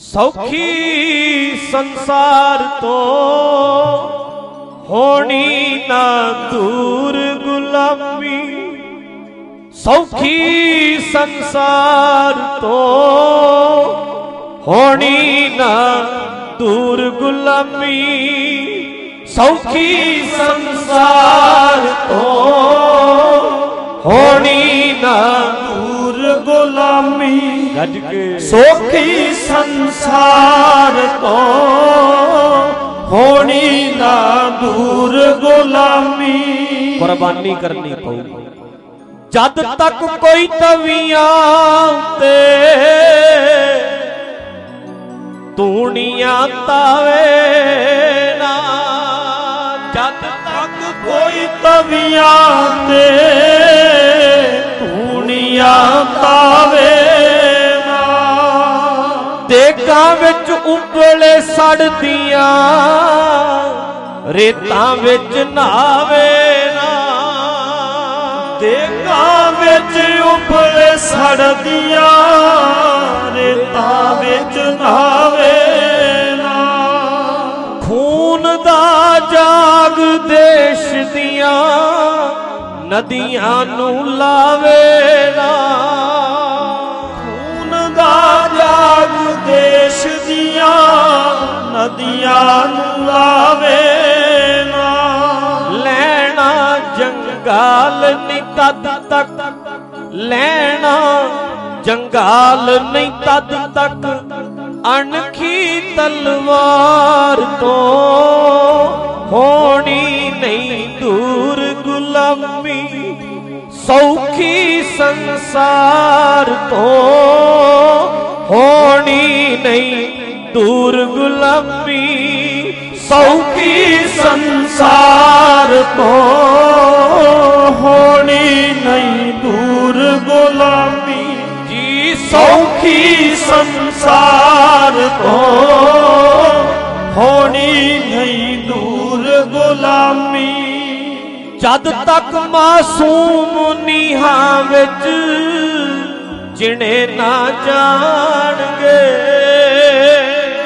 ਸੌਖੀ ਸੰਸਾਰ ਤੋਂ ਹੋਣੀ ਨਾ ਦੂਰ ਗੁਲਾਮੀ। ਸੌਖੀ ਸੰਸਾਰ ਤੋਂ ਹੋਣੀ ਨਾ ਦੂਰ ਗੁਲਾਮੀ। ਸੌਖੀ ਸੰਸਾਰ ਤੋਂ ਹੋਣੀ ਨਾ ਦੂਰ ਗੁਲਾਮੀ ਗੱਜ ਕੇ ਸੋਖੀ ਸੰਸਾਰ ਤੋਂ ਹੋਣੀ ਨਾ ਦੂਰ ਗੁਲਾਮੀ ਕੁਰਬਾਨੀ ਕਰਨੀ ਪਊ ਜਦ ਤੱਕ ਕੋਈ ਤਵੀਆਂ ਤੇ ਤੂਣੀਆਂ ਤਾਵੇ ਨਾ ਜਦ ਤੱਕ ਕੋਈ ਤਵੀਆਂ ਤੇ ਦੇਗਾਂ ਵਿੱਚ ਉਬਲੇ ਸੜਦੀਆਂ, ਰੇਤਾਂ ਵਿੱਚ ਨਾਵੇ ਨਾ। ਦੇਗਾਂ ਵਿੱਚ ਉਬਲੇ ਸੜਦੀਆਂ, ਰੇਤਾਂ ਵਿੱਚ ਨਾਵੇ ਨਾ। ਖੂਨ ਦਾ ਜਾਗ ਦੇਸ਼ ਦੀਆਂ, ਨਦੀਆਂ ਨੂੰ ਲਾਵੇ ਨਾ। ਦੇਸ਼ ਦੀਆਂ ਨਦੀਆਂ ਨੂੰ ਲਾਵੇ ਨਾ। ਲੈਣਾ ਜੰਗਾਲ ਨਹੀਂ ਤਦ ਤੱਕ। ਲੈਣਾ ਜੰਗਾਲ ਨਹੀਂ ਤਦ ਤੱਕ। ਅਣਖੀ ਤਲਵਾਰ ਤੋਂ ਹੋਣੀ ਨਹੀਂ ਦੂਰ ਗੁਲਾਮੀ। ਸੌਖੀ ਸੰਸਾਰ ਤੋਂ ਹੋਣੀ ਨਹੀਂ ਦੂਰ ਗੁਲਾਮੀ, ਸੌਖੀ ਸੰਸਾਰ ਤੋਂ ਹੋਣੀ ਨਹੀਂ ਦੂਰ ਗੁਲਾਮੀ। ਜੀ ਸੌਖੀ ਸੰਸਾਰ ਤੋਂ ਹੋਣੀ ਨਹੀਂ ਦੂਰ ਗੁਲਾਮੀ। ਜਦ ਤੱਕ ਮਾਸੂਮ ਨੀਹਾਂ ਵਿੱਚ ਜਿਣੇ ਨਾ ਜਾਣਗੇ।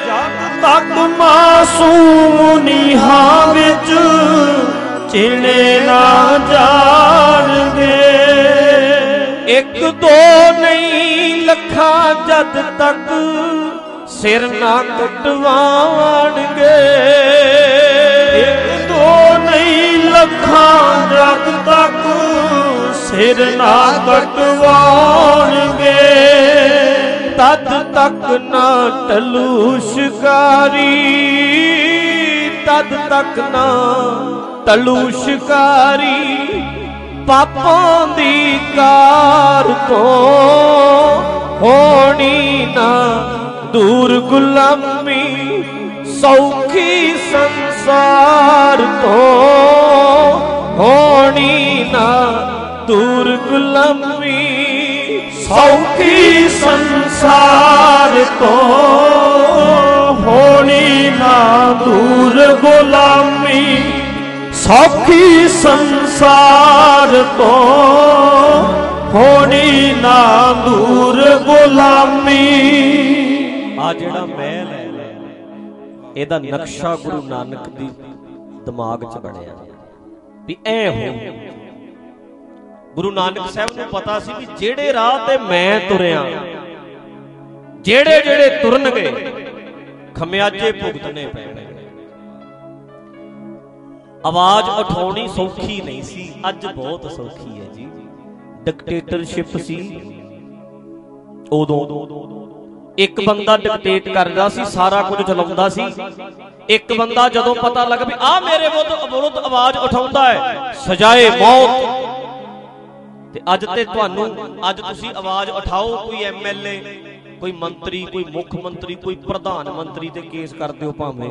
ਜਦ ਤੱਕ ਮਾਸੂਮ ਨੀਹਾਂ ਵਿੱਚ ਚਿਣੇ ਨਾ ਜਾਣਗੇ। ਇੱਕ ਦੋ ਨਹੀਂ, ਲੱਖਾਂ ਜਦ ਤੱਕ ਸਿਰ ਨਾ ਕਟਵਾਣਗੇ ਇੱਕ ਦੋ ਨਹੀਂ, ਲੱਖਾਂ ਜਦ ਤੱਕ ਸਿਰ ਨਾ ਕਟਵਾਉਣਗੇ। ਤਦ ਤੱਕ ਨਾ ਟਲੂ ਸ਼ਿਕਾਰੀ ਤਦ ਤੱਕ ਨਾ ਟਲੂ ਸ਼ਿਕਾਰੀ ਪਾਪਾਂ ਦੀ ਕਾਰ ਤੋਂ ਹੋਣੀ ਨਾ ਦੂਰ ਗੁਲਾਮੀ, ਸੌਖੀ ਸੰਸਾਰ ਤੋਂ ਹੋਣੀ ਨਾ ਦੂਰ ਗੁਲਾਮੀ। ਸੌਖੀ ਸੰਸਾਰ ਤੋਂ ਹੋਣੀ ਨਾ ਦੂਰ ਗੁਲਾਮੀ। ਸੌਖੀ ਸੰਸਾਰ ਤੋਂ ਹੋਣੀ ਨਾ ਦੂਰ ਗੁਲਾਮੀ। ਆ ਜਿਹੜਾ ਮਹਿਲ ਹੈ, ਇਹਦਾ ਨਕਸ਼ਾ ਗੁਰੂ ਨਾਨਕ ਦੀ ਦਿਮਾਗ 'ਚ ਬਣਿਆ। ਵੀ ਐ ਹੋ ਗੁਰੂ ਨਾਨਕ ਸਾਹਿਬ ਨੂੰ ਪਤਾ ਸੀ ਵੀ ਜਿਹੜੇ ਰਾਹ ਤੇ ਮੈਂ ਤੁਰਿਆ, ਜਿਹੜੇ ਜਿਹੜੇ ਤੁਰਨਗੇ, ਖਮਿਆਜੇ ਭੁਗਤਣੇ ਪੈਣਗੇ। ਆਵਾਜ਼ ਉਠਾਉਣੀ ਸੌਖੀ ਨਹੀਂ ਸੀ, ਅੱਜ ਬਹੁਤ ਸੌਖੀ ਹੈ ਜੀ। ਡਿਕਟੇਟਰਸ਼ਿਪ ਸੀ। ਉਦੋਂ ਇੱਕ ਬੰਦਾ ਡਿਕਟੇਟ ਕਰਦਾ ਸੀ, ਸਾਰਾ ਕੁਝ ਚਲਾਉਂਦਾ ਸੀ। ਇੱਕ ਬੰਦਾ ਜਦੋਂ ਪਤਾ ਲੱਗ ਵੀ ਆ ਮੇਰੇ ਵਿਰੁੱਧ ਵਿਰੁੱਧ ਆਵਾਜ਼ ਉਠਾਉਂਦਾ ਹੈ, ਸਜ਼ਾਏ ਮੌਤ। ਤੇ ਅੱਜ ਤੇ ਤੁਹਾਨੂੰ, ਅੱਜ ਤੁਸੀਂ ਆਵਾਜ਼ ਉਠਾਓ, ਕੋਈ ਐਮਐਲਏ ਕੋਈ ਮੰਤਰੀ, ਕੋਈ ਮੁੱਖ ਮੰਤਰੀ, ਕੋਈ ਪ੍ਰਧਾਨ ਮੰਤਰੀ ਤੇ ਕੇਸ ਕਰ ਦਿਓ ਭਾਵੇਂ।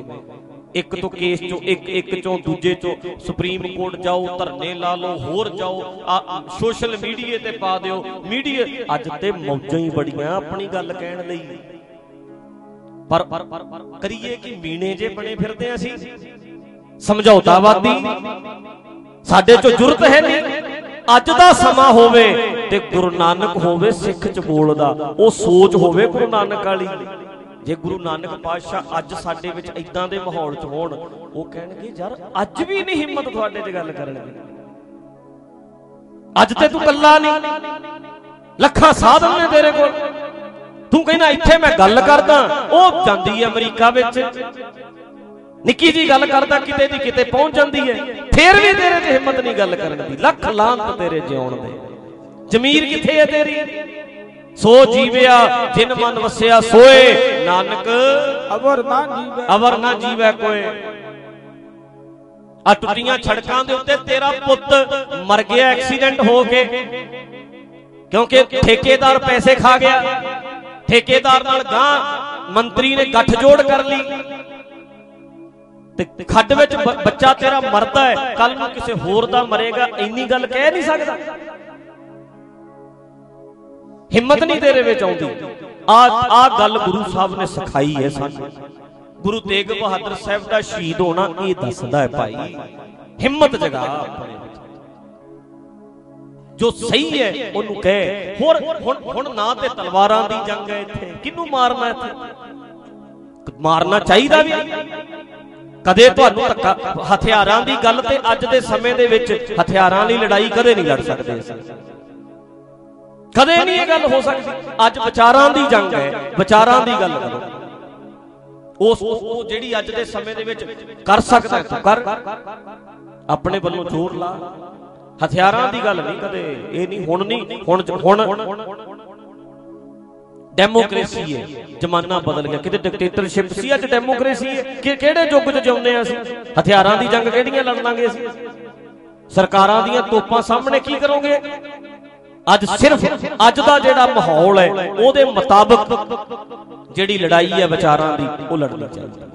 ਇੱਕ ਤੋਂ ਕੇਸ ਚੋਂ, ਇੱਕ ਇੱਕ ਚੋਂ, ਦੂਜੇ ਚੋਂ ਸੁਪਰੀਮ ਕੋਰਟ ਜਾਓ, ਧਰਨੇ ਲਾ ਲਓ, ਹੋਰ ਜਾਓ ਸੋਸ਼ਲ ਮੀਡੀਆ ਤੇ ਪਾ ਦਿਓ। ਮੀਡੀਆ ਅੱਜ ਤੇ ਮੌਜਾਂ ਹੀ ਬੜੀਆਂ ਆਪਣੀ ਗੱਲ ਕਹਿਣ ਲਈ। ਪਰ ਕਰੀਏ ਕਿ ਮੀਣੇ ਜੇ ਬਣੇ ਫਿਰਦੇ ਅਸੀਂ? ਸਮਝੌਤਾਵਾਦੀ? ਸਾਡੇ ਚੋਂ ਜੁਰਤ ਹੈ ਨਹੀਂ। ਅੱਜ ਦਾ ਸਮਾਂ ਹੋਵੇ ਤੇ ਗੁਰੂ ਨਾਨਕ ਹੋਵੇ ਸਿੱਖ ਚ ਬੋਲਦਾ, ਉਹ ਸੋਚ ਹੋਵੇ ਗੁਰੂ ਨਾਨਕ ਵਾਲੀ। ਜੇ ਗੁਰੂ ਨਾਨਕ ਪਾਤਸ਼ਾਹ ਅੱਜ ਸਾਡੇ ਵਿੱਚ ਇਦਾਂ ਦੇ ਮਾਹੌਲ 'ਚ ਹੋਣ, ਉਹ ਕਹਿਣਗੇ, ਯਾਰ, ਅੱਜ ਵੀ ਨਹੀਂ ਹਿੰਮਤ ਤੁਹਾਡੇ 'ਚ ਗੱਲ ਕਰਨ ਦੀ ਅੱਜ ਤੇ ਤੂੰ ਕੱਲਾ ਨਹੀਂ। ਲੱਖਾਂ ਸਾਧਨ ਨੇ ਤੇਰੇ ਕੋਲ। ਤੂੰ ਕਹਿੰਦਾ, ਇੱਥੇ ਮੈਂ ਗੱਲ ਕਰਦਾ, ਉਹ ਜਾਂਦੀ ਹੈ ਅਮਰੀਕਾ ਵਿੱਚ। ਨਿੱਕੀ ਜੀ ਗੱਲ ਕਰਦਾ ਕਿਤੇ ਦੀ ਕਿਤੇ ਪਹੁੰਚ ਜਾਂਦੀ ਹੈ। ਫੇਰ ਵੀ ਤੇਰੇ 'ਚ ਹਿੰਮਤ ਨਹੀਂ ਗੱਲ ਕਰਨ ਦੀ। ਲੱਖ ਲਾਂਤ ਤੇਰੇ ਜਿਉਣ ਦੇ। ਜ਼ਮੀਰ ਕਿੱਥੇ ਹੈ ਤੇਰੀ? ਸੋ ਜੀਵਿਆ ਜਿਨ ਮਨ ਵਸਿਆ ਸੋਏ। ਨਾਨਕ ਅਵਰ ਨਾ ਜੀਵੇ। ਅਵਰ ਨਾ ਜੀਵੈ ਕੋਏ। ਆ ਟੁੱਟੀਆਂ ਛੜਕਾਂ ਦੇ ਉੱਤੇ ਤੇਰਾ ਪੁੱਤ ਮਰ ਗਿਆ ਐਕਸੀਡੈਂਟ ਹੋ ਕੇ। ਕਿਉਂਕਿ ਠੇਕੇਦਾਰ ਪੈਸੇ ਖਾ ਗਿਆ। ਠੇਕੇਦਾਰ ਨਾਲ ਗਾਂ ਮੰਤਰੀ ਨੇ ਗੱਠਜੋੜ ਕਰ ਲਈ। ਤੇ ਖੱਡ ਵਿੱਚ ਬ- ਬੱਚਾ ਤੇਰਾ ਮਰਦਾ ਹੈ ਕੱਲ ਨੂੰ ਕਿਸੇ ਹੋਰ ਦਾ ਮਰੇਗਾ, ਇੰਨੀ ਗੱਲ ਕਹਿ ਨਹੀਂ ਸਕਦਾ। ਹਿੰਮਤ ਨਹੀਂ ਤੇਰੇ ਵਿੱਚ ਆਉਂਦੀ। ਆ ਆ ਗੱਲ ਗੁਰੂ ਸਾਹਿਬ ਨੇ ਸਿਖਾਈ ਹੈ ਸਾਨੂੰ। ਗੁਰੂ ਤੇਗ ਬਹਾਦਰ ਸਾਹਿਬ ਦਾ ਸ਼ਹੀਦ ਹੋਣਾ ਇਹ ਦੱਸਦਾ ਹੈ ਭਾਈ। ਹਿੰਮਤ ਜਗਾ ਆਪਣੇ ਵਿੱਚ। ਜੋ ਸਹੀ ਹੈ, ਉਹਨੂੰ ਕਹਿ। ਹੋਰ, ਹੁਣ ਹੁਣ ਨਾ ਤੇ ਤਲਵਾਰਾਂ ਦੀ ਜੰਗ ਹੈ ਇੱਥੇ। ਕਿਹਨੂੰ ਮਾਰਨਾ ਇੱਥੇ? ਮਾਰਨਾ ਚਾਹੀਦਾ ਵੀ। ਨਹੀਂ ਕਦੇ ਤੁਹਾਨੂੰ ਧੱਕਾ ਹਥਿਆਰਾਂ ਦੀ ਗੱਲ ਤੇ ਅੱਜ ਦੇ ਸਮੇਂ ਦੇ ਵਿੱਚ ਹਥਿਆਰਾਂ ਲਈ ਲੜਾਈ ਕਦੇ ਨਹੀਂ ਲੜ ਸਕਦੇ ਅਸੀਂ। ਕਦੇ ਨਹੀਂ ਇਹ ਗੱਲ ਹੋ ਸਕਦੀ। ਅੱਜ ਵਿਚਾਰਾਂ ਦੀ ਜੰਗ ਹੈ। ਵਿਚਾਰਾਂ ਦੀ ਗੱਲ ਕਰੋ। ਉਸ ਉਸ- ਉਹ ਜਿਹੜੀ ਅੱਜ ਦੇ ਸਮੇਂ ਦੇ ਵਿੱਚ ਕਰ ਸਕਦਾ ਹੈ, ਤੂੰ ਕਰ। ਆਪਣੇ ਵੱਲੋਂ ਜ਼ੋਰ ਲਾ। ਹਥਿਆਰਾਂ ਦੀ ਗੱਲ ਨਹੀਂ ਕਦੇ। ਇਹ ਨਹੀਂ, ਹੁਣ ਨਹੀਂ, ਹੁਣ ਹੁਣ ਡੈਮੋਕ੍ਰੇਸੀ ਹੈ। ਜ਼ਮਾਨਾ ਬਦਲ ਗਿਆ। ਕਿਤੇ ਡਿਕਟੇਟਰਸ਼ਿਪ ਸੀ, ਅੱਜ ਡੈਮੋਕ੍ਰੇਸੀ ਹੈ। ਕਿ ਕਿਹੜੇ ਯੁੱਗ 'ਚ ਜਿਉਂਦੇ ਆ ਅਸੀਂ? ਹਥਿਆਰਾਂ ਦੀ ਜੰਗ ਕਿਹੜੀਆਂ ਲੜ ਲਾਂਗੇ ਅਸੀਂ? ਸਰਕਾਰਾਂ ਦੀਆਂ ਤੋਪਾਂ ਸਾਹਮਣੇ ਕੀ ਕਰੋਗੇ? ਅੱਜ ਸਿਰਫ, ਅੱਜ ਦਾ ਜਿਹੜਾ ਮਾਹੌਲ ਹੈ, ਉਹਦੇ ਮੁਤਾਬਕ ਜਿਹੜੀ ਲੜਾਈ ਹੈ ਵਿਚਾਰਾਂ ਦੀ, ਉਹ ਲੜਨੀ ਚਾਹੀਦੀ ਹੈ।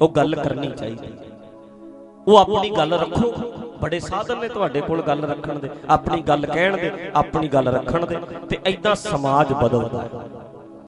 ਉਹ ਗੱਲ ਕਰਨੀ ਚਾਹੀਦੀ ਹੈ। ਉਹ ਆਪਣੀ ਗੱਲ ਰੱਖੋ। ਬੜੇ ਸਾਧਨ ਨੇ ਤੁਹਾਡੇ ਕੋਲ ਗੱਲ ਰੱਖਣ ਦੇ, ਆਪਣੀ ਗੱਲ ਕਹਿਣ ਦੇ, ਆਪਣੀ ਗੱਲ ਰੱਖਣ ਦੇ, ਤੇ ਐਦਾਂ ਸਮਾਜ ਬਦਲਦਾ ਹੈ।